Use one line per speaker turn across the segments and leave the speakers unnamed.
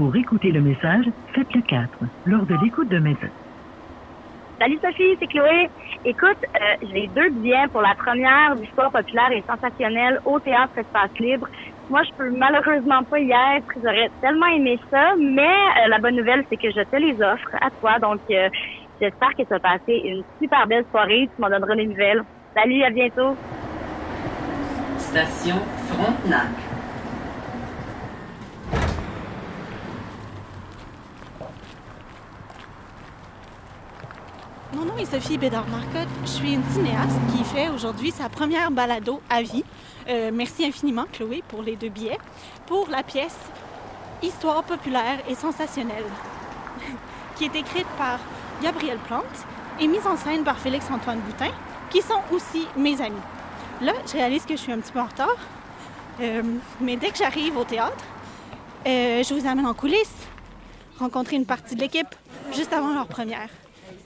Pour écouter le message, faites le 4. Lors de l'écoute de message.
Salut Sophie, c'est Chloé. Écoute, euh, j'ai deux billets pour la première d'histoire populaire et sensationnelle au Théâtre Espace Libre. Moi, je peux malheureusement pas y être. J'aurais tellement aimé ça, mais euh, la bonne nouvelle, c'est que je te les offre à toi. Donc, euh, j'espère que tu vas passer une super belle soirée. Tu m'en donneras des nouvelles. Salut, à bientôt.
Station Frontenac.
Mon nom est Sophie Bédard-Marcotte. Je suis une cinéaste qui fait aujourd'hui sa première balado à vie. Euh, merci infiniment, Chloé, pour les deux billets. Pour la pièce Histoire populaire et sensationnelle, qui est écrite par Gabriel Plante et mise en scène par Félix-Antoine Boutin, qui sont aussi mes amis. Là, je réalise que je suis un petit peu en retard, euh, mais dès que j'arrive au théâtre, euh, je vous amène en coulisses, rencontrer une partie de l'équipe juste avant leur première.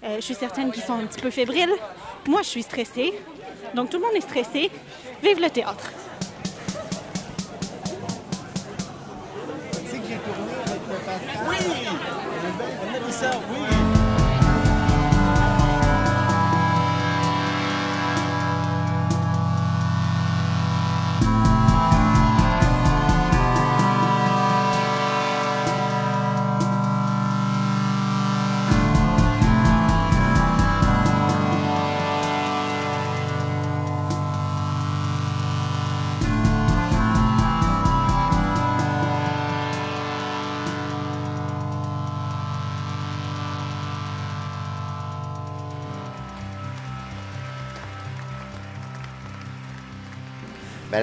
Euh, je suis certaine qu'ils sont un petit peu fébriles. Moi, je suis stressée. Donc, tout le monde est stressé. Vive le théâtre!
Oui! Oui!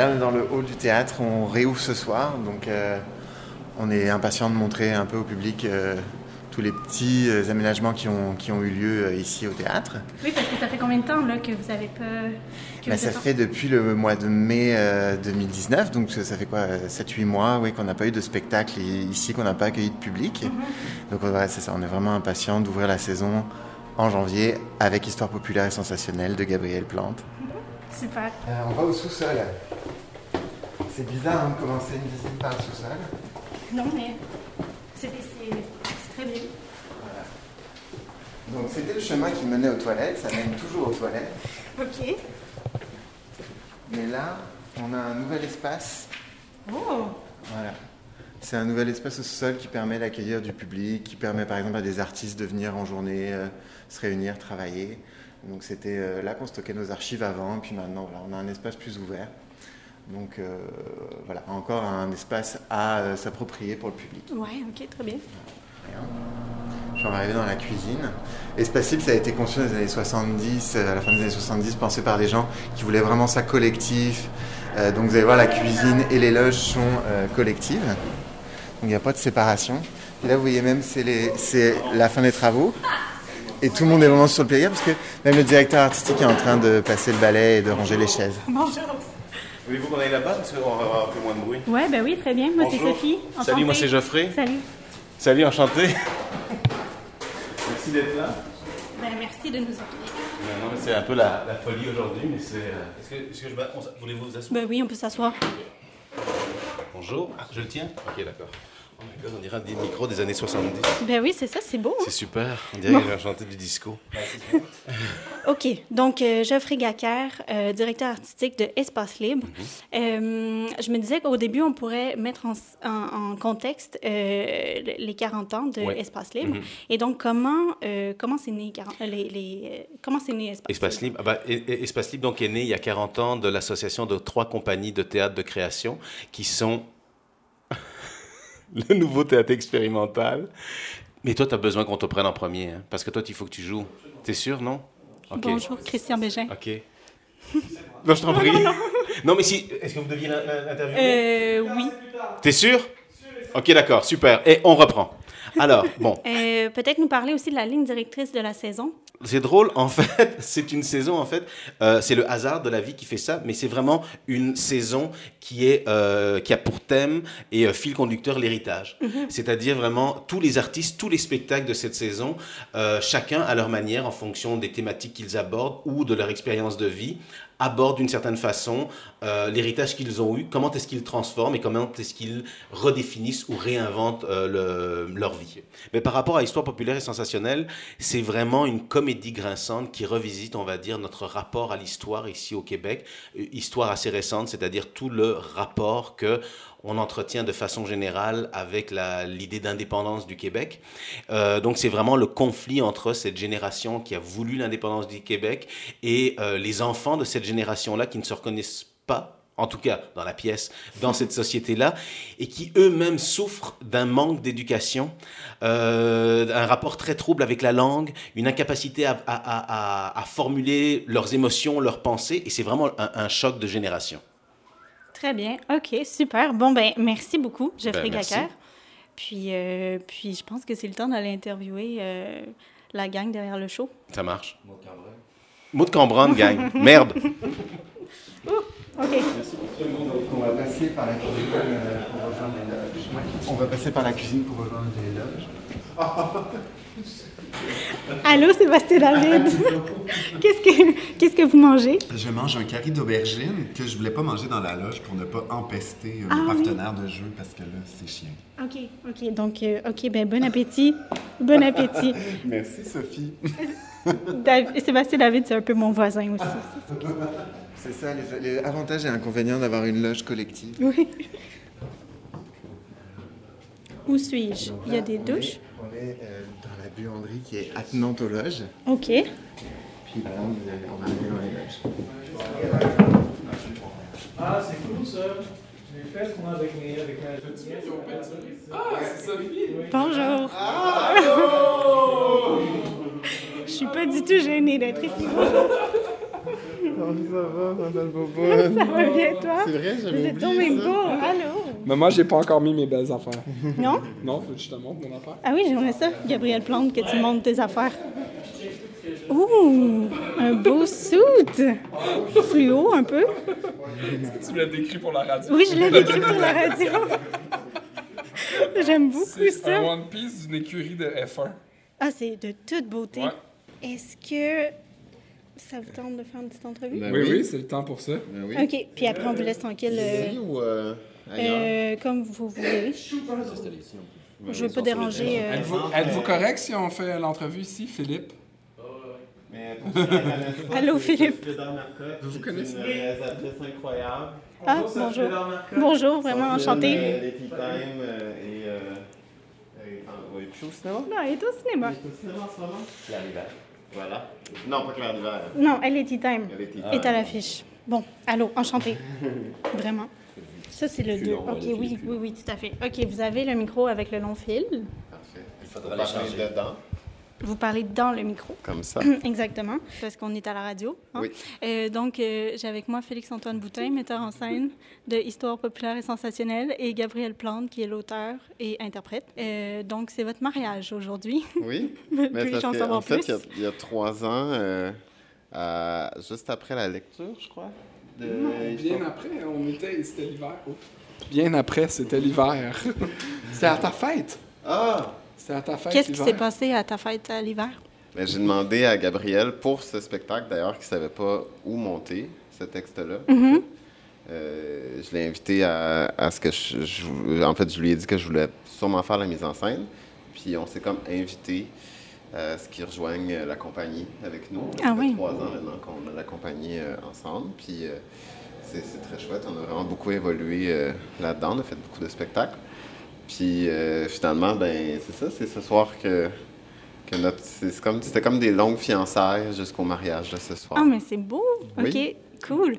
Là, on est dans le hall du théâtre, on réouvre ce soir, donc euh, on est impatient de montrer un peu au public euh, tous les petits euh, aménagements qui ont, qui ont eu lieu euh, ici au théâtre.
Oui, parce que ça fait combien de temps là, que vous avez pas. que
Bah,
vous
ça fait depuis le mois de mai euh, 2019, donc ça fait quoi 7-8 mois oui, qu'on n'a pas eu de spectacle ici, qu'on n'a pas accueilli de public. Donc voilà, c'est ça, on est vraiment impatient d'ouvrir la saison en janvier avec Histoire populaire et sensationnelle de Gabriel Plante.
Super.
Euh, on va au sous-sol. C'est bizarre hein, de commencer une visite par le sous-sol.
Non, mais c'est très bien.
Donc c'était le chemin qui menait aux toilettes, ça mène toujours aux toilettes.
OK.
Mais là, on a un nouvel espace.
Oh!
Voilà. C'est un nouvel espace au sous-sol qui permet d'accueillir du public, qui permet par exemple à des artistes de venir en journée, euh, se réunir, travailler. Donc c'était euh, là qu'on stockait nos archives avant, puis maintenant voilà, on a un espace plus ouvert. Donc euh, voilà, encore un espace à euh, s'approprier pour le public.
Ouais, OK, très bien.
Je suis arrivé dans la cuisine. Espace Libre, ça a été conçu dans les années 70, euh, à la fin des années 70, pensé par des gens qui voulaient vraiment ça collectif. Euh, donc vous allez voir, la cuisine et les loges sont collectives. Donc il n'y a pas de séparation. Et là, vous voyez même, c'est la fin des travaux. Et tout le monde est vraiment sur le plaisir parce que même le directeur artistique est en train de passer le balai et de ranger les chaises.
Bonjour.
Voulez-vous qu'on aille là-bas parce qu'on va avoir un peu moins de bruit
Ouais, ben oui, très bien. Moi, c'est
Bonjour.
Sophie.
Salut, moi c'est Geoffrey.
Salut.
Salut, enchanté. Merci d'être là.
Ben, merci de nous accueillir.
Non, mais c'est un peu la, la folie aujourd'hui, mais c'est. euh, Est-ce que, est-ce que je. Voulez-vous vous asseoir?
Ben oui, on peut s'asseoir.
Bonjour. Ah, je le tiens? Ok, d'accord. Oh my god, on dirait des micros des années 70.
Ben oui, c'est ça, c'est beau. hein?
C'est super. On dirait que j'ai chanté du disco.
OK. Donc, euh, Geoffrey Gacker, euh, directeur artistique de Espace Libre. Euh, je me disais qu'au début, on pourrait mettre en, en- en contexte euh, les 40 ans de
Ouais.
Espace Libre.
Mhm.
Et donc, comment euh, comment c'est né, 40 euh, les, les, euh, comment c'est né Espace,
Espace Libre, ah bah, E- E- Espace Libre donc, est né il y a 40 ans de l'association de trois compagnies de théâtre de création qui sont le nouveau théâtre expérimental. Mais toi, tu as besoin qu'on te prenne en premier, hein, parce que toi, il faut que tu joues. T'es sûr, non?
Bonjour, Christian Bégin.
Ok. non, je t'en prie. Non, mais si. Est-ce que vous deviez l'in- l'in- l'interviewer?
Euh, oui.
T'es sûr? Ok, d'accord, super. Et on reprend. Alors, bon,
Euh, Peut-être nous parler aussi de la ligne directrice de la saison.
c'est drôle, en fait, c'est une saison, en fait, euh, c'est le hasard de la vie qui fait ça, mais c'est vraiment une saison qui, est, euh, qui a pour thème et euh, fil conducteur l'héritage. C'est-à-dire vraiment tous les artistes, tous les spectacles de cette saison, chacun à leur manière, en fonction des thématiques qu'ils abordent ou de leur expérience de vie, abordent d'une certaine façon euh, l'héritage qu'ils ont eu, comment est-ce qu'ils transforment et comment est-ce qu'ils redéfinissent ou réinventent euh, le- leur vie. Mais par rapport à Histoire populaire et sensationnelle, c'est vraiment une comédie grinçante qui revisite, on va dire, notre rapport à l'histoire ici au Québec. Histoire assez récente, c'est-à-dire tout le rapport que on entretient de façon générale avec l'idée d'indépendance du Québec. Euh, donc c'est vraiment le conflit entre cette génération qui a voulu l'indépendance du Québec et euh, les enfants de cette génération-là qui ne se reconnaissent pas, en tout cas dans la pièce, dans cette société-là, et qui eux-mêmes souffrent d'un manque d'éducation, euh, un rapport très trouble avec la langue, une incapacité à, formuler leurs émotions, leurs pensées, et c'est vraiment un choc de génération.
Très bien. OK, super. Bon, ben merci beaucoup, Jeffrey
Ben.
Gacker. Puis, euh, puis je pense que c'est le temps d'aller interviewer euh, la gang derrière le show.
Ça marche. Mot de Cambronne, gang. Merde.
OK.
On va passer par la cuisine pour rejoindre les loges. On va passer par la cuisine pour rejoindre les loges.
Allô, Sébastien David. qu'est-ce que qu'est-ce que vous mangez?
Je mange un curry d'aubergine que je voulais pas manger dans la loge pour ne pas empester euh,
Ah
mes
oui.
partenaires de jeu parce que là, c'est chiant.
OK, OK. Donc, euh, OK, ben bon appétit. Bon appétit.
Merci, Sophie.
Sébastien David, c'est un peu mon voisin aussi.
C'est ça, les, les avantages et inconvénients d'avoir une loge collective.
Oui. Où suis-je? Il y a des
On est-
douches?
On est euh, dans la buanderie qui est attenante aux loges.
OK.
Puis là, vous allez- on va aller dans les loges.
Ah, c'est cool ça. Je l'ai fait moi avec mes avec ma Ah, c'est Sophie.
Bonjour. Je suis pas du tout gênée d'être ici.
ça va, Madame Bobo?
Ça va bien, toi?
C'est vrai,
Vous
j'avais
êtes tombé
oublié ça.
beau. Allô?
Mais moi, j'ai pas encore mis mes belles affaires.
Non?
Non, faut que je te montre mon affaire.
Ah oui, j'aimerais ça, Gabriel Plante, que tu montes tes affaires. Ouh, un beau suit. Fluo un peu.
Tu l'as décrit pour la radio?
Oui, je l'ai vécu pour la radio. J'aime beaucoup
C'est
ça.
un One Piece d'une écurie de F1.
Ah, c'est de toute beauté.
Ouais.
Est-ce que ça vous tente de faire une petite entrevue?
Ben
oui, oui, c'est le temps pour ça.
Ben oui.
OK, puis après, on vous laisse tranquille. euh,
Ici ou euh, ailleurs?
euh, comme vous voulez. Je veux pas déranger. euh,
Êtes-vous êtes-vous correct? si on fait l'entrevue ici, Philippe?
Allô, Philippe.
Vous vous connaissez?
Une réalisatrice incroyable.
Ah, bonjour. Bonjour, vraiment enchantée.
Les Tea Time euh, et. Euh, et- oui, au cinéma?
Non, elle est au cinéma.
Au cinéma en ce moment? D'hiver. Voilà. Non, pas Claire d'hiver.
Non, elle est Tea Time.
Elle est Tea
est à l'affiche. Bon, allô, enchantée. Vraiment. Ça, c'est le 2. OK, oui, oui, oui, tout à fait. OK, vous avez le micro avec le long fil.
Parfait. Il faudra parler dedans.
Vous parlez dans le micro.
Comme ça.
Exactement, parce qu'on est à la radio. hein.
Oui.
Euh, donc, euh, j'ai avec moi Félix-Antoine Boutin, metteur en scène de Histoire populaire et sensationnelle, et Gabriel Plante, qui est l'auteur et interprète. Euh, donc, c'est votre mariage aujourd'hui.
Oui. Mais parce
en
que, en fait, il y a- il y, a trois ans, euh, juste après la lecture, je crois. de
Bien après, on était, c'était l'hiver. Oh. Bien après, c'était l'hiver. c'était à ta fête.
Ah!
C'était à ta fête.
Qu'est-ce qui s'est passé à ta fête à l'hiver?
Ben, j'ai demandé à Gabriel pour ce spectacle, d'ailleurs, qui ne savait pas où monter ce texte-là.
Mhm.
Euh, je l'ai invité à, à ce que je, je- En fait, je lui ai dit que je voulais sûrement faire la mise en scène. Puis on s'est comme invité à ce qu'il rejoigne la compagnie avec nous. Ça
Ah
fait
oui.
trois ans maintenant qu'on a la compagnie euh, ensemble. Puis euh, c'est c'est très chouette. On a vraiment beaucoup évolué euh, là-dedans. On a fait beaucoup de spectacles. Puis euh, finalement, ben c'est ça, c'est ce soir que, que notre. c'est comme, c'était comme des longues fiançailles jusqu'au mariage de ce soir.
Ah, mais c'est beau! OK, cool.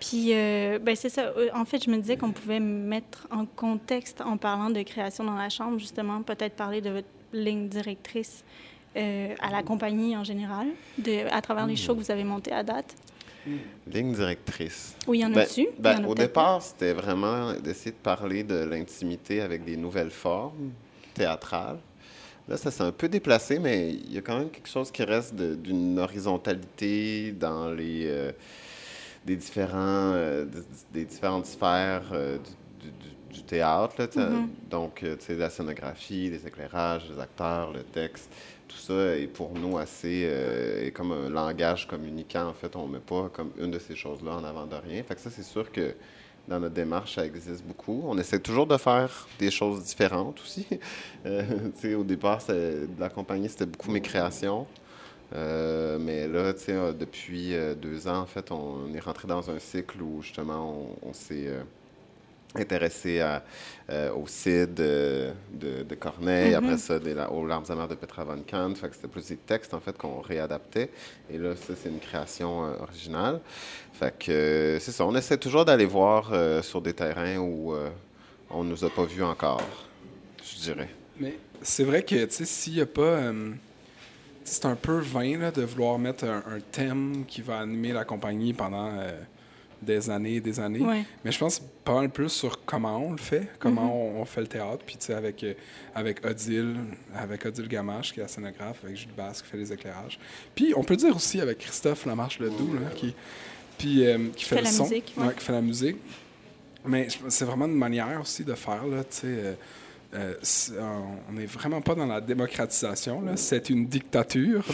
Puis, euh, ben c'est ça. Euh, En fait, je me disais qu'on pouvait mettre en contexte en parlant de création dans la chambre, justement, peut-être parler de votre ligne directrice euh, à la compagnie en général, de, à travers les shows que vous avez montés à date.
Ligne directrice.
Oui, il y en
Ben-
y
ben,
en a
au départ, c'était vraiment d'essayer de parler de l'intimité avec des nouvelles formes théâtrales. Là, ça s'est un peu déplacé, mais il y a quand même quelque chose qui reste d'une horizontalité dans les euh, des différents euh, des, des différentes sphères euh, du, du- théâtre. Là, mm-hmm. Donc, tu sais, la scénographie, les éclairages, les acteurs, le texte, tout ça est pour nous assez est comme un langage communicant. En fait, on ne met pas comme une de ces choses-là en avant de rien. Fait que ça, c'est sûr que dans notre démarche, ça existe beaucoup. On essaie toujours de faire des choses différentes aussi. Euh, au départ, de la compagnie, c'était beaucoup mes créations. Euh, mais là, euh, depuis deux ans, en fait, on, est rentré dans un cycle où justement, on s'est intéressé à, euh, au Cid de, de, Corneille, mm-hmm. après ça des, aux Larmes amères de Petra von Kant. Fait que c'était plus des textes en fait qu'on réadaptait. Et là, ça, c'est une création euh, originale. Fait que euh, c'est ça. On essaie toujours d'aller voir sur des terrains où on nous a pas vus encore, je dirais.
Mais c'est vrai que, tu sais, s'il n'y a pas c'est un peu vain là, de vouloir mettre un, un, thème qui va animer la compagnie pendant des années et des années. Mais je pense pas mal plus sur comment on le fait, comment mm-hmm. on, fait le théâtre. Puis, tu sais, avec, euh, avec Odile, avec Odile Gamache, qui est la scénographe, avec Jules Basse, qui fait les éclairages. Puis, on peut dire aussi avec Christophe Lamarche Ledoux, là, qui, puis, euh, qui fait, le son, qui fait la musique. Mais c'est vraiment une manière aussi de faire, là, tu sais. Euh, euh, on n'est vraiment pas dans la démocratisation. C'est une dictature,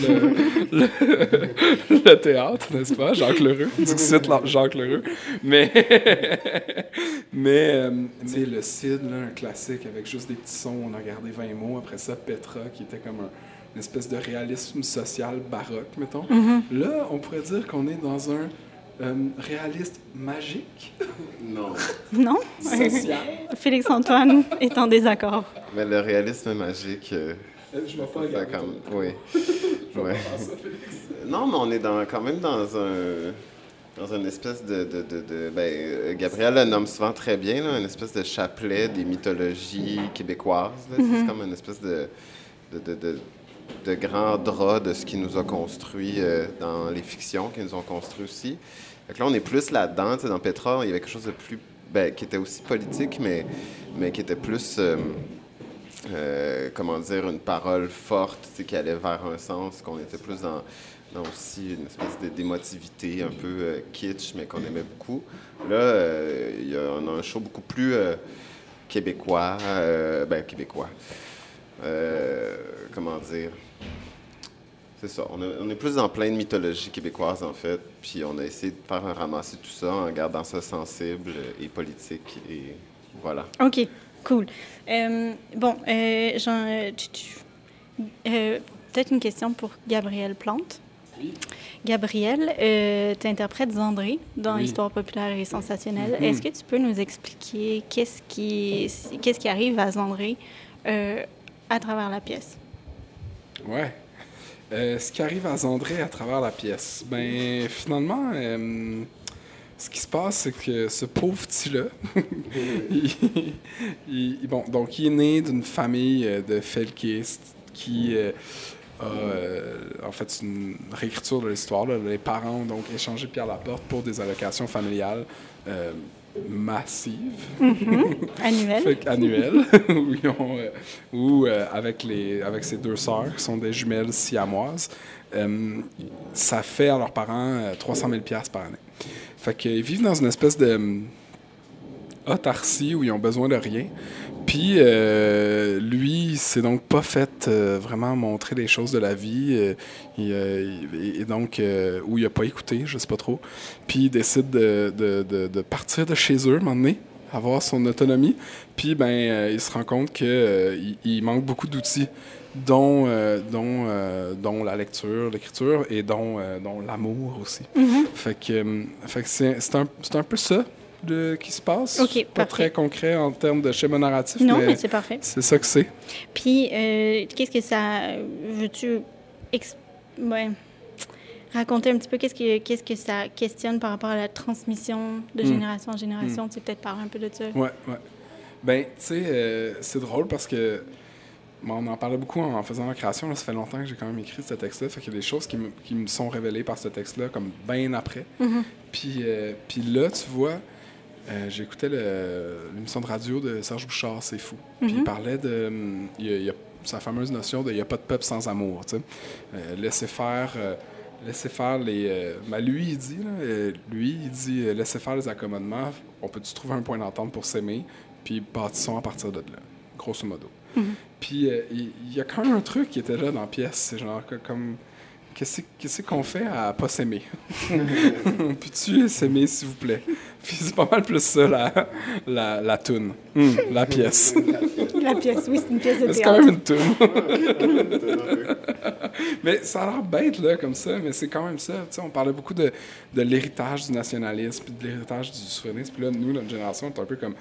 le, théâtre, n'est-ce pas, Jacques Lheureux? Du site Jacques Lheureux. Mais, mais euh, le Cid, un classique avec juste des petits sons, on a regardé 20 mots. Après ça, Petra, qui était comme une espèce de réalisme social baroque, mettons. Mm-hmm. Là, on pourrait dire qu'on est dans un euh, réaliste magique?
Non.
Non? Félix-Antoine est en désaccord.
Mais le réalisme magique... Euh,
euh je m'en pas
comme... Oui. ouais. non, mais on est dans, quand même dans un dans une espèce de... de, de, ben, euh, Gabriel le nomme souvent très bien, là, une espèce de chapelet des mythologies québécoises. C'est mm-hmm. comme une espèce de, de, de, de grand drap de ce qui nous a construit dans les fictions qui nous ont construit aussi là, on est plus là-dedans. Dans Petra, il y avait quelque chose de plus. Ben, qui était aussi politique, mais, mais qui était plus. Euh, euh, comment dire, une parole forte qui allait vers un sens, qu'on était plus dans, aussi une espèce d'émotivité un peu euh, kitsch, mais qu'on aimait beaucoup. Là, a, on a un show beaucoup plus québécois, ben québécois. comment dire? C'est ça. On, est plus en pleine mythologie québécoise, en fait. Puis on a essayé de faire un ramasser tout ça en gardant ça sensible et politique. Et voilà.
OK, cool. Euh, bon, euh, Jean, euh, peut-être une question pour Gabrielle Plante. Oui. Gabrielle, tu interprètes Zandré dans l'histoire populaire et sensationnelle. Mm-hmm. Est-ce que tu peux nous expliquer qu'est-ce qui, qu'est-ce qui arrive à Zandré à travers la pièce?
Ouais. Euh, ce qui arrive à Zandré à travers la pièce, ben finalement, euh, ce qui se passe, c'est que ce pauvre petit-là, il, bon, donc il est né d'une famille euh, de felkistes qui a, en fait, une réécriture de l'histoire. Les parents ont donc échangé Pierre Laporte pour des allocations familiales massive.
Annuelle.
annuelle, où, euh, avec, les, avec ses deux sœurs, qui sont des jumelles siamoises, euh, ça fait à leurs parents 300 000 par année. Fait qu'ils vivent dans une espèce de hum, autarcie où ils ont besoin de rien. Puis euh, lui, s'est donc pas fait euh, vraiment montrer les choses de la vie, euh, et, donc ou il a pas écouté, je sais pas trop. Puis il décide de, de, de, partir de chez eux, m'emmener, avoir son autonomie. Puis ben, il se rend compte qu'il il manque beaucoup d'outils, dont, dont, dont la lecture, l'écriture et dont, dont l'amour aussi. Mm-hmm. Fait que, fait que c'est un, un peu ça de, qui se passe. pas très concret en termes de schéma narratif.
Non, mais, c'est parfait.
C'est ça que c'est.
Puis, euh, qu'est-ce que ça. Veux-tu. Ouais. Raconter un petit peu qu'est-ce que, qu'est-ce que ça questionne par rapport à la transmission de hmm. génération en génération? Hmm. Tu sais, peut-être parler un peu de ça.
Ouais, ouais. Ben, tu sais, euh, c'est drôle parce que. on en parlait beaucoup en faisant la création. ça fait longtemps que j'ai quand même écrit ce texte-là. Fait qu'il y a des choses qui me, qui me sont révélées par ce texte-là, comme bien après. Mm-hmm. Puis, euh, puis là, tu vois, euh, j'écoutais l'émission de radio de Serge Bouchard, C'est fou. Puis il mhm. parlait de. Il y a, sa fameuse notion de il n'y a pas de peuple sans amour. Tu sais. Euh, laisser faire. Euh, laisser faire les. Ben, lui, il dit, lui, il dit laisser faire les accommodements. On peut-tu trouver un point d'entente pour s'aimer? puis bâtissons à partir de là, grosso modo. Puis euh, il il y, a quand même un truc qui était là dans la pièce, c'est genre que, comme qu'est-ce qu'est-ce qu'on fait à pas s'aimer? Peux-tu s'aimer s'il vous plaît? Puis c'est pas mal plus ça la la, la toune, Hum, la pièce.
La pièce, oui, c'est une pièce de
Mais C'est quand
théâtre.
même une toune. mais ça a l'air bête, là, comme ça, mais c'est quand même ça. Tu sais, on parlait beaucoup de, de l'héritage du nationalisme, puis de l'héritage du souverainisme. Puis là, nous, notre génération, on est un peu comme, tu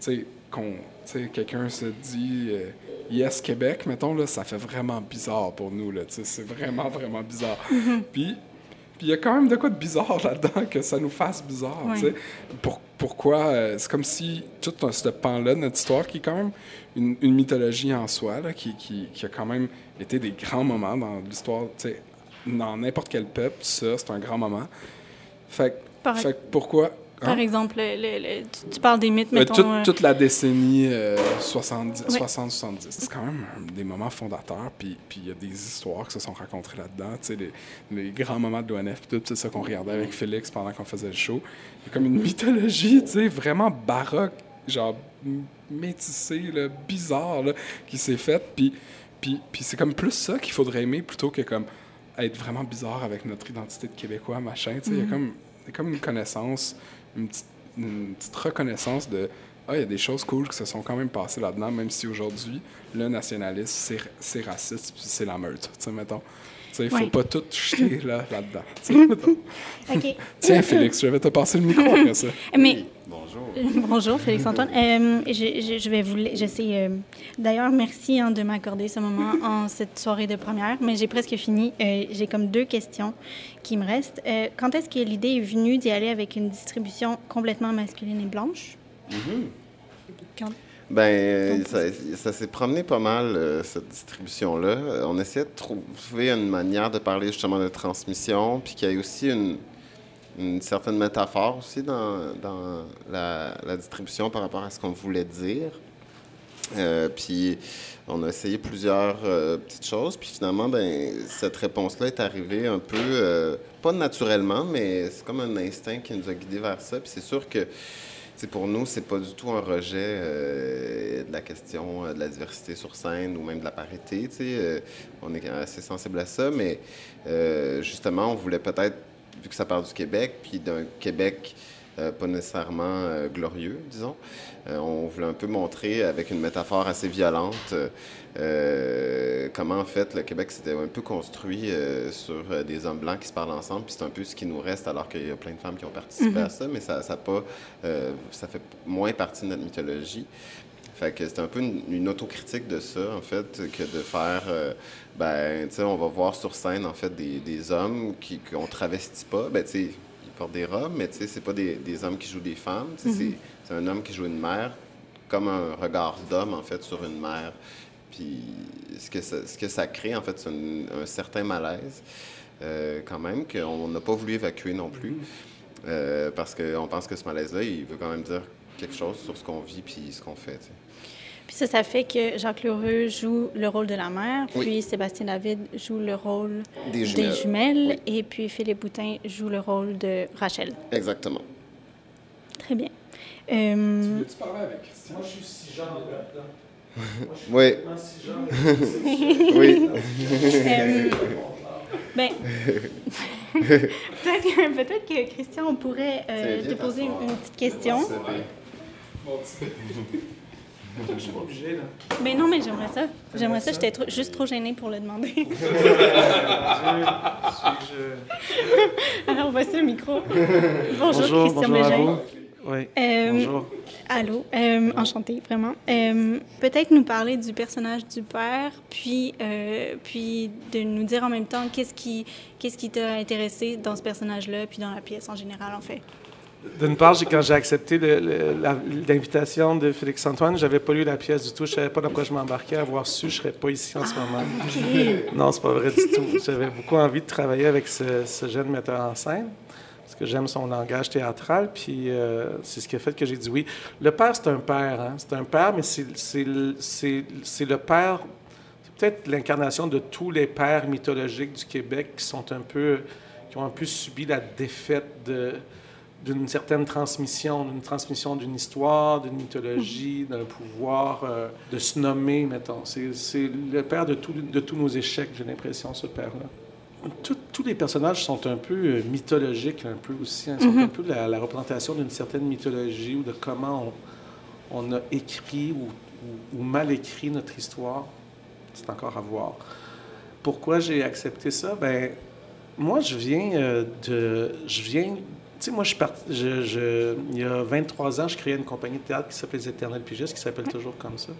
sais, qu'on- tu sais, quelqu'un se dit euh, Yes, Québec, mettons, là, ça fait vraiment bizarre pour nous, c'est vraiment, vraiment bizarre. Puis, puis il y a quand même de quoi de bizarre là-dedans que ça nous fasse bizarre. Pour- pourquoi euh, c'est comme si tout ce pan-là de notre histoire, qui est quand même une, une mythologie en soi, là, qui, qui, qui a quand même été des grands moments dans l'histoire, dans n'importe quel peuple, ça, c'est un grand moment. Fait, fait que
par
hein?
exemple, le- le- le- tu, tu parles des mythes,
Euh,
mettons.
toute,
euh,
toute la décennie euh, 70
Ouais.
60-70. C'est quand même un des moments fondateurs, puis puis il y a des histoires qui se sont racontées là-dedans. Tu sais, les, les grands moments de l'ONF, tout, c'est ça qu'on regardait avec Félix pendant qu'on faisait le show. Il y a comme une mythologie, tu sais, vraiment baroque, genre métissée, là, bizarre, là, qui s'est faite. Puis, puis, puis c'est comme plus ça qu'il faudrait aimer plutôt que comme être vraiment bizarre avec notre identité de Québécois, machin. Tu sais, il y a comme il y a comme une connaissance, une petite, une petite reconnaissance de ah, il y a des choses cool qui se sont quand même passées là-dedans, même si aujourd'hui, le nationalisme, c'est, raciste, puis c'est la meute, tu sais, mettons. Il faut
Ouais.
pas tout jeter là, là-dedans. Tiens, Félix, je vais te passer le micro après ça.
Mais
Bonjour.
Bonjour, Félix-Antoine. Euh, je, je- je vais vous... la- Je sais... euh, D'ailleurs, merci hein, de m'accorder ce moment en cette soirée de première, mais j'ai presque fini. Euh, j'ai comme deux questions qui me restent. Euh, quand est-ce que l'idée est venue d'y aller avec une distribution complètement masculine et blanche? Quand-
Ben, ça, ça s'est promené pas mal, euh, cette distribution-là. On essayait de trouver une manière de parler justement de transmission, puis qu'il y ait aussi une, une certaine métaphore aussi dans, dans la, la distribution par rapport à ce qu'on voulait dire. Euh, puis on a essayé plusieurs euh, petites choses, puis finalement, ben, cette réponse-là est arrivée un peu, euh, pas naturellement, mais c'est comme un instinct qui nous a guidés vers ça. Puis c'est sûr que pour nous, c'est pas du tout un rejet euh, de la question euh, de la diversité sur scène ou même de la parité. Euh, on est assez sensible à ça, mais justement, on voulait peut-être, vu que ça part du Québec, puis d'un Québec pas nécessairement euh, glorieux, disons, euh, on voulait un peu montrer avec une métaphore assez violente euh, comment en fait le Québec s'était un peu construit euh, sur euh, des hommes blancs qui se parlent ensemble, puis c'est un peu ce qui nous reste alors qu'il y a plein de femmes qui ont participé à ça, mais ça, ça, pas, euh, ça fait moins partie de notre mythologie. Fait que c'est un peu une, une autocritique de ça, en fait, que de faire, euh, ben, tu sais, on va voir sur scène, en fait, des, des hommes qui qu'on travestit pas. Ben, tu sais, portent des robes, mais tu sais, c'est pas des, des hommes qui jouent des femmes. Sais, c'est- un homme qui joue une mère, comme un regard d'homme, en fait, sur une mère. Puis ce que ça, ce que ça crée, en fait, c'est un, un certain malaise, euh, quand même, qu'on n'a pas voulu évacuer non plus. Euh, parce qu'on pense que ce malaise-là, il veut quand même dire quelque chose sur ce qu'on vit puis ce qu'on fait.
Puis ça, ça fait que Jacques Lheureux joue le rôle de la mère,
Oui.
puis Sébastien David joue le rôle
Des jumelles.
jumelles, et puis Philippe Boutin joue le rôle de Rachel.
Exactement.
Très bien. Euh,
Tu parler avec Christian?
Moi, je suis si genre là-dedans. Moi, je suis
Oui. Oui.
euh, ben, peut-être que, peut-être que, Christian, on pourrait euh, te poser une, petite question.
Je suis pas obligé, là.
Ben non, mais j'aimerais ça. J'aimerais ça. J'étais juste trop gênée pour le demander. Alors, voici le micro. Bonjour,
Bonjour,
Christian
bonjour. Oui.
Euh,
Bonjour.
Allô, euh, enchantée, vraiment. Euh, Peut-être nous parler du personnage du père, puis, euh, puis de nous dire en même temps qu'est-ce qui qu'est-ce qui t'a intéressé dans ce personnage-là, puis dans la pièce en général, en fait.
D'une part, quand j'ai accepté l'invitation de Félix-Antoine, j'avais pas lu la pièce du tout. Je savais pas dans quoi je m'embarquais. Avoir su, je serais pas ici en ce moment. Non, c'est pas vrai du tout. J'avais beaucoup envie de travailler avec ce, ce jeune metteur en scène parce que j'aime son langage théâtral. Puis euh, c'est ce qui a fait que j'ai dit oui. Le père, c'est un père. Hein? C'est un père, mais c'est le père. C'est peut-être l'incarnation de tous les pères mythologiques du Québec qui sont un peu qui ont un peu subi la défaite de d'une certaine transmission, d'une transmission d'une histoire, d'une mythologie, d'un pouvoir, euh, de se nommer, mettons. C'est le père de, tout- de tous nos échecs, j'ai l'impression, ce père-là. Tout- tous les personnages sont un peu euh, mythologiques, un peu aussi. hein. Sont un peu la, la représentation d'une certaine mythologie ou de comment on, on a écrit ou, ou- ou mal écrit notre histoire. C'est encore à voir. Pourquoi j'ai accepté ça? Ben, moi, je viens euh, de. Je viens. Tu sais, moi, je, je, je- il y a 23 ans, je créais une compagnie de théâtre qui s'appelle Les Éternels Pigistes, qui s'appelle toujours comme ça,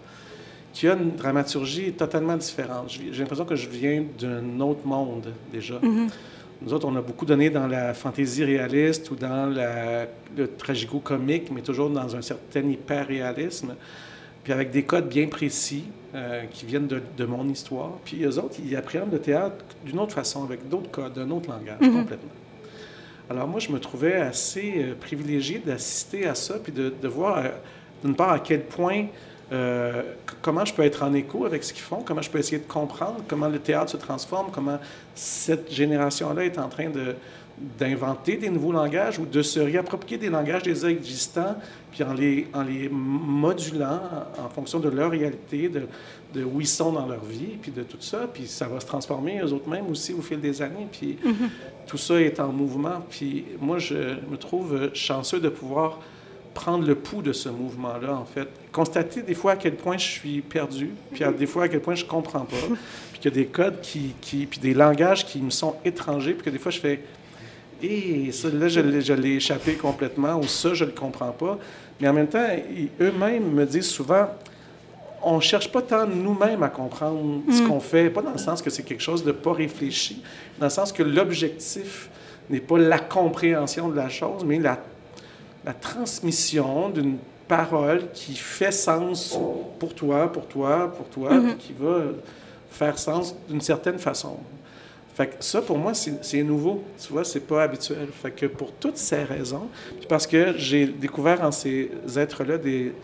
qui a une dramaturgie totalement différente. J'ai l'impression que je viens d'un autre monde, déjà. Nous autres, on a beaucoup donné dans la fantaisie réaliste ou dans la- le tragico-comique, mais toujours dans un certain hyper-réalisme, puis avec des codes bien précis euh, qui viennent de, de mon histoire. Puis eux autres, ils appréhendent le théâtre d'une autre façon, avec d'autres codes, d'un autre langage, complètement. Alors moi, je me trouvais assez euh, privilégié d'assister à ça, puis de, de voir, euh, d'une part, à quel point, euh, comment je peux être en écho avec ce qu'ils font, comment je peux essayer de comprendre comment le théâtre se transforme, comment cette génération-là est en train de d'inventer des nouveaux langages ou de se réapproprier des langages déjà existants, puis en les, en les modulant en, fonction de leur réalité, de, de où ils sont dans leur vie, puis de tout ça, puis ça va se transformer eux autres mêmes aussi au fil des années, puis tout ça est en mouvement, puis moi je me trouve chanceux de pouvoir prendre le pouls de ce mouvement-là, en fait. Constater des fois à quel point je suis perdu, puis à des fois à quel point je comprends pas, puis qu'il y a des codes qui, qui, puis des langages qui me sont étrangers, puis que des fois je fais, et ça, là, je l'ai- je l'ai échappé complètement, ou ça, je ne le comprends pas. Mais en même temps, eux-mêmes me disent souvent, on ne cherche pas tant nous-mêmes à comprendre ce qu'on fait, pas dans le sens que c'est quelque chose de pas réfléchi, dans le sens que l'objectif n'est pas la compréhension de la chose, mais la, la transmission d'une parole qui fait sens pour toi, pour toi, pour toi, puis qui va faire sens d'une certaine façon. Fait que ça, pour moi, c'est nouveau. Tu vois, c'est pas habituel. Fait que pour toutes ces raisons, puis parce que j'ai découvert en ces êtres-là des,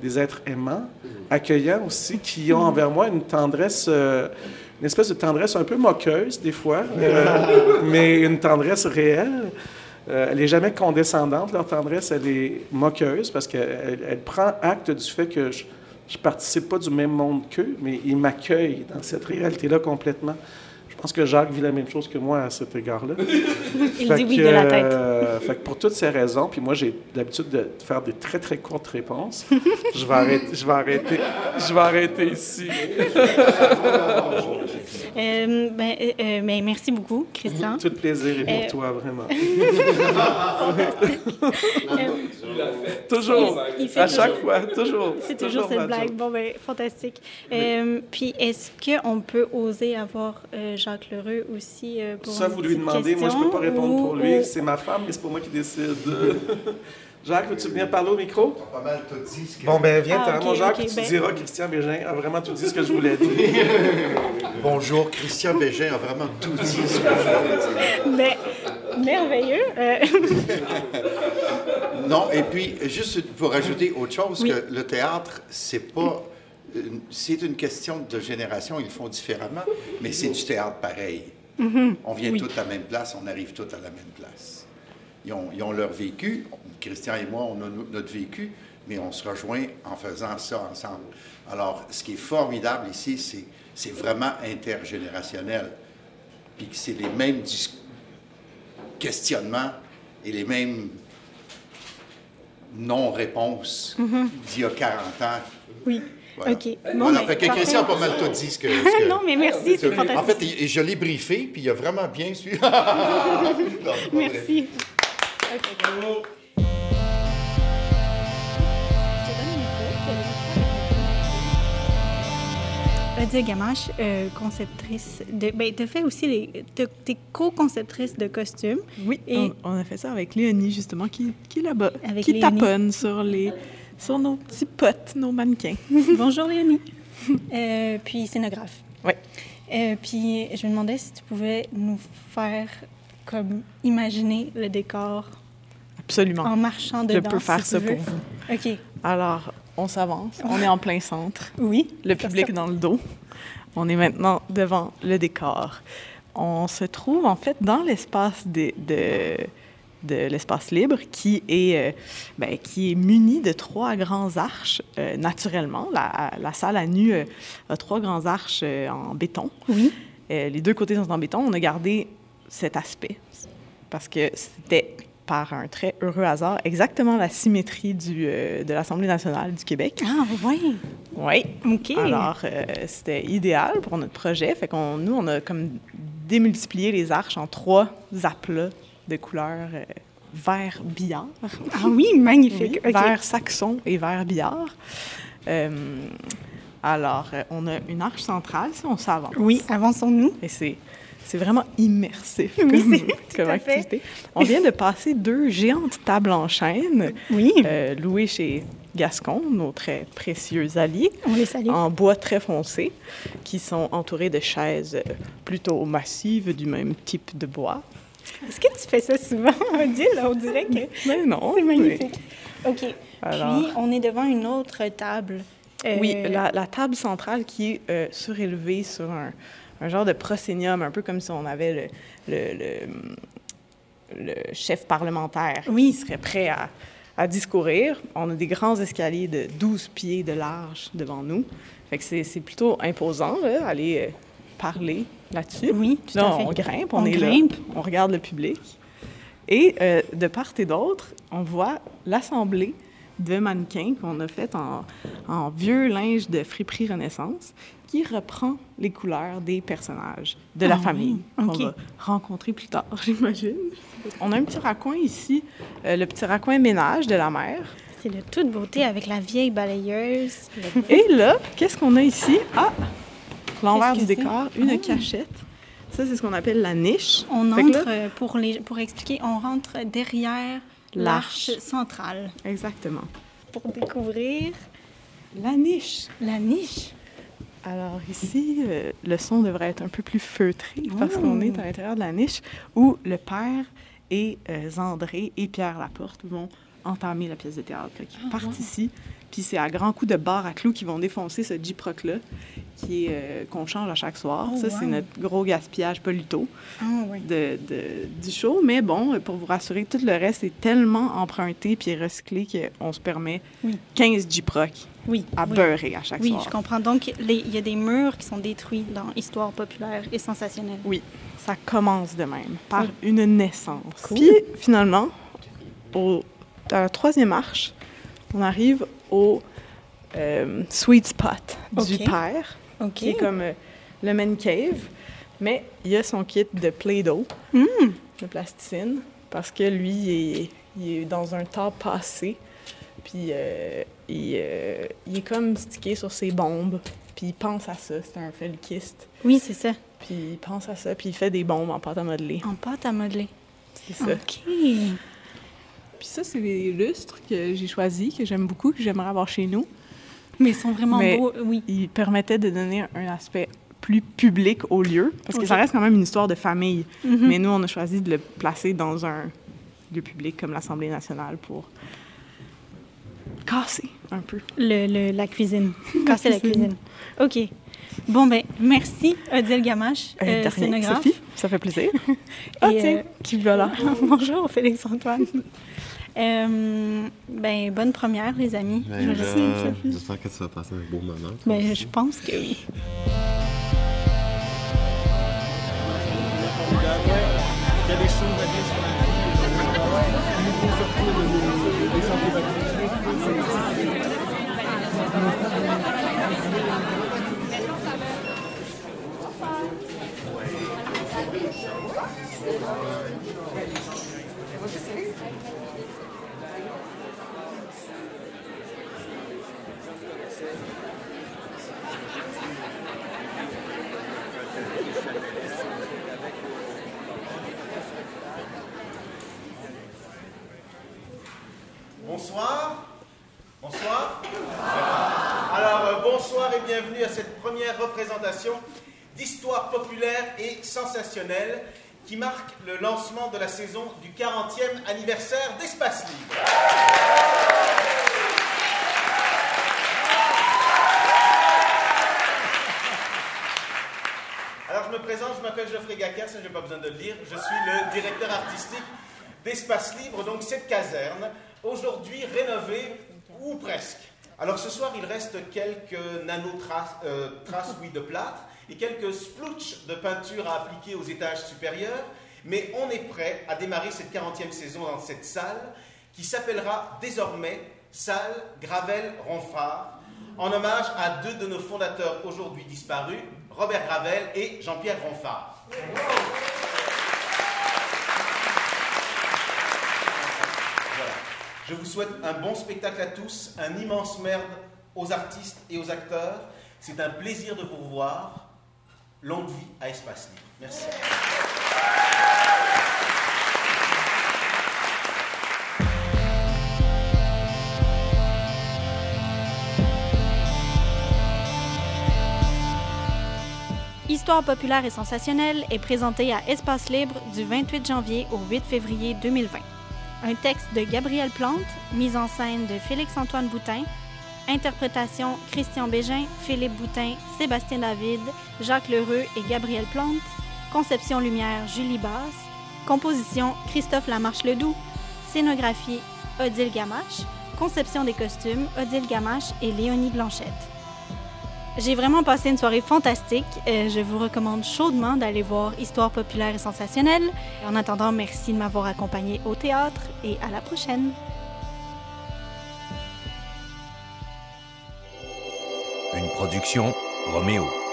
des êtres aimants, accueillants aussi, qui ont envers moi une tendresse, euh, une espèce de tendresse un peu moqueuse des fois, euh, mais une tendresse réelle. Euh, elle n'est jamais condescendante, leur tendresse, elle est moqueuse parce qu'elle elle prend acte du fait que je ne participe pas du même monde qu'eux, mais ils m'accueillent dans cette réalité-là complètement. Je pense que Jacques vit la même chose que moi à cet égard-là.
Il
Fait
dit oui de la tête.
euh, fait que pour toutes ces raisons, puis moi j'ai l'habitude de faire des très très courtes réponses. je vais arrêter, je vais arrêter, je vais arrêter ici.
Euh, ben, euh, euh, ben, merci beaucoup, Christian.
Tout plaisir est pour
Euh,
toi, vraiment. Toujours,
Il- il fait
à chaque fois, toujours.
C'est toujours cette blague. Bon, ben, fantastique. Puis, est-ce qu'on peut oser avoir Jacques Lheureux aussi pour
Ça,
une
vous lui demandez. Moi, je ne peux pas répondre
ou-
pour lui. C'est ma femme, mais c'est pas moi qui décide. Jacques, veux-tu venir parler au micro?
Pas mal tout dit ce que...
Bon, ben viens,
Ah,
t'as
ok,
mon Jacques,
ok,
tu
ben-
diras Christian Bégin a vraiment tout dit ce que je voulais dire.
Bonjour, Christian Bégin a vraiment tout dit ce que je voulais dire.
Ben, merveilleux. Euh,
Non, et puis, juste pour ajouter autre chose,
Oui.
que le théâtre, c'est pas. une- C'est une question de génération, ils le font différemment, mais c'est du théâtre pareil. On vient tous à la même place, on arrive tous à la même place. Ils ont, ils ont leur vécu, Christian et moi, on a no- notre vécu, mais on se rejoint en faisant ça ensemble. Alors, ce qui est formidable ici, c'est, c'est vraiment intergénérationnel. Puis que c'est les mêmes dis- questionnements et les mêmes non-réponses d'il y a 40 ans.
oui.
Voilà.
OK. Bon,
Voilà,
ben,
fait que
parfait.
Christian a pas mal tout dit ce que... ce que-
non, mais merci, c'est
En
fantastique.
fait, il- je l'ai briefé, puis il a vraiment bien suivi.
Merci. Nadia Gamache, euh, conceptrice de. Ben, tu fait aussi les. Tu es co-conceptrice de costumes.
Oui,
Et-
on, on a fait ça avec Léonie, justement, qui, qui est là-bas, qui
Léonie.
taponne sur, les, sur nos petits potes, nos mannequins.
Bonjour Léonie. Euh, puis scénographe.
Oui.
Euh, puis je me demandais si tu pouvais nous faire comme imaginer le décor
Absolument.
en marchant dedans.
Je peux faire
si
ça pour vous.
OK.
Alors, on s'avance. On est en plein centre.
Oui.
Le public dans le dos. On est maintenant devant le décor. On se trouve en fait dans l'espace de, de l'espace libre qui est, euh, ben, qui est muni de trois grands arches euh, naturellement. La, la, salle à nu euh, a trois grands arches en béton.
Oui.
les deux côtés sont en béton. On a gardé cet aspect parce que c'était par un très heureux hasard exactement la symétrie du, de l'Assemblée nationale du Québec.
Ah oui.
Oui.
OK.
Alors, c'était idéal pour notre projet. Fait qu'on, nous, on a comme démultiplié les arches en trois aplats de couleur euh, vert billard.
Ah oui, magnifique.
Vert saxon et vert billard. Euh, alors, euh, on a une arche centrale, si on s'avance.
Oui, avançons-nous.
Et c'est, c'est vraiment immersif comme, activité. On vient de passer deux géantes tables en chaîne,
oui.
louées chez Gascon, nos très précieux alliés,
On les salue.
en bois très foncé, qui sont entourés de chaises plutôt massives du même type de bois.
Est-ce que tu fais ça souvent, Odile? On dirait que
mais non,
c'est magnifique. OK. Puis, on est devant une autre table.
Euh, oui, la, table centrale qui est euh, surélevée sur un, un, genre de prosénium, un peu comme si on avait le, le, le, chef parlementaire
oui.
qui serait prêt à, à, discourir. On a des grands escaliers de 12 pieds de large devant nous. Fait que c'est plutôt imposant, là, aller euh, parler là-dessus.
Oui, tout à fait.
on grimpe,
on,
on, est
grimpe.
là, on regarde le public. Et euh, de part et d'autre, on voit l'assemblée de mannequins qu'on a fait en, en, vieux linge de friperie Renaissance qui reprend les couleurs des personnages de la
ah,
famille
oui.
qu'on
okay.
va rencontrer plus tard, j'imagine. On a un petit raccoin ici, euh, le petit raccoin ménage de la mère.
C'est de toute beauté avec la vieille balayeuse.
Et là, qu'est-ce qu'on a ici? Ah! L'envers du décor, une
oh.
cachette. Ça, c'est ce qu'on appelle la niche.
On entre, là, pour, les, pour expliquer, on rentre derrière l'arche centrale.
Exactement.
Pour découvrir
la niche.
La niche.
Alors ici, euh, le son devrait être un peu plus feutré parce oh. qu'on est à l'intérieur de la niche où le père et euh, Zandré et Pierre Laporte vont entamer la pièce de théâtre qui
Ah,
part ici. Puis c'est à grands coups de barre à clous qui vont défoncer ce J-Proc-là, qui est euh, qu'on change à chaque soir.
Oh,
ça,
wow.
c'est notre gros gaspillage
oh,
de, de, du show. Mais bon, pour vous rassurer, tout le reste est tellement emprunté puis recyclé qu'on se permet
oui.
15 J-Proc
oui,
à
oui.
beurrer à chaque
oui,
soir.
Oui, je comprends. Donc, il y a des murs qui sont détruits dans Histoire populaire et sensationnelle.
Oui, ça commence de même, par oui. une naissance.
Cool.
Puis, finalement, au, à la troisième marche, on arrive au euh, sweet spot
okay.
du père,
okay.
qui est comme euh, le man cave, mais il a son kit de Play-Doh,
mm.
de plasticine, parce que lui, il est, il est dans un temps passé, puis euh, il, il, est comme stické sur ses bombes, puis il pense à ça, c'est un felkiste.
Oui, c'est ça.
Puis il pense à ça, puis il fait des bombes en pâte à modeler.
En pâte à modeler.
C'est ça.
OK.
Puis ça, c'est des lustres que j'ai choisis, que j'aime beaucoup, que j'aimerais avoir chez nous.
Mais ils sont vraiment
Mais
beaux, oui.
Ils permettaient de donner un aspect plus public au lieu, parce que ça reste quand même une histoire de famille.
Mm -hmm.
Mais nous, on a choisi de le placer dans un lieu public comme l'Assemblée nationale pour casser un peu.
Le, le, la cuisine. Casser la cuisine. OK. Bon, ben merci, Odile Gamache,
euh,
euh, scénographe.
Sophie, ça fait plaisir. ah,
Et,
tiens,
euh,
qui voilà.
Bonjour, Félix-Antoine. Euh, ben, bonne première, les amis.
Ben, J'espère que tu vas passer un beau moment.
Ben, je pense que oui.
Il y a des choses à dire sur
Bonsoir. Bonsoir. Alors, euh, bonsoir et bienvenue à cette première représentation d'histoire populaire et sensationnelle qui marque le lancement de la saison du 40e anniversaire d'Espace Libre. Alors, je me présente, je m'appelle Geoffrey Gacker, ça, je n'ai pas besoin de le dire. Je suis le directeur artistique d'espace libre, donc cette caserne, aujourd'hui rénovée ou presque. Alors ce soir, il reste quelques nanotraces euh, traces, de plâtre et quelques splooches de peinture à appliquer aux étages supérieurs, mais on est prêt à démarrer cette 40e saison dans cette salle qui s'appellera désormais Salle Gravel Ronfard, en hommage à deux de nos fondateurs aujourd'hui disparus, Robert Gravel et Jean-Pierre Ronfard. Je vous souhaite un bon spectacle à tous, un immense merde aux artistes et aux acteurs. C'est un plaisir de vous revoir. Longue vie à Espace Libre. Merci.
Histoire populaire et sensationnelle est présentée à Espace Libre du 28 janvier au 8 février 2020. Un texte de Gabriel Plante, mise en scène de Félix-Antoine Boutin, interprétation Christian Bégin, Philippe Boutin, Sébastien David, Jacques Lheureux et Gabriel Plante, conception lumière Julie Basse, composition Christophe Lamarche-Ledoux, scénographie Odile Gamache, conception des costumes Odile Gamache et Léonie Blanchette. J'ai vraiment passé une soirée fantastique. Euh, je vous recommande chaudement d'aller voir Histoire populaire et sensationnelle. En attendant, merci de m'avoir accompagné au théâtre et à la prochaine.
Une production Roméo.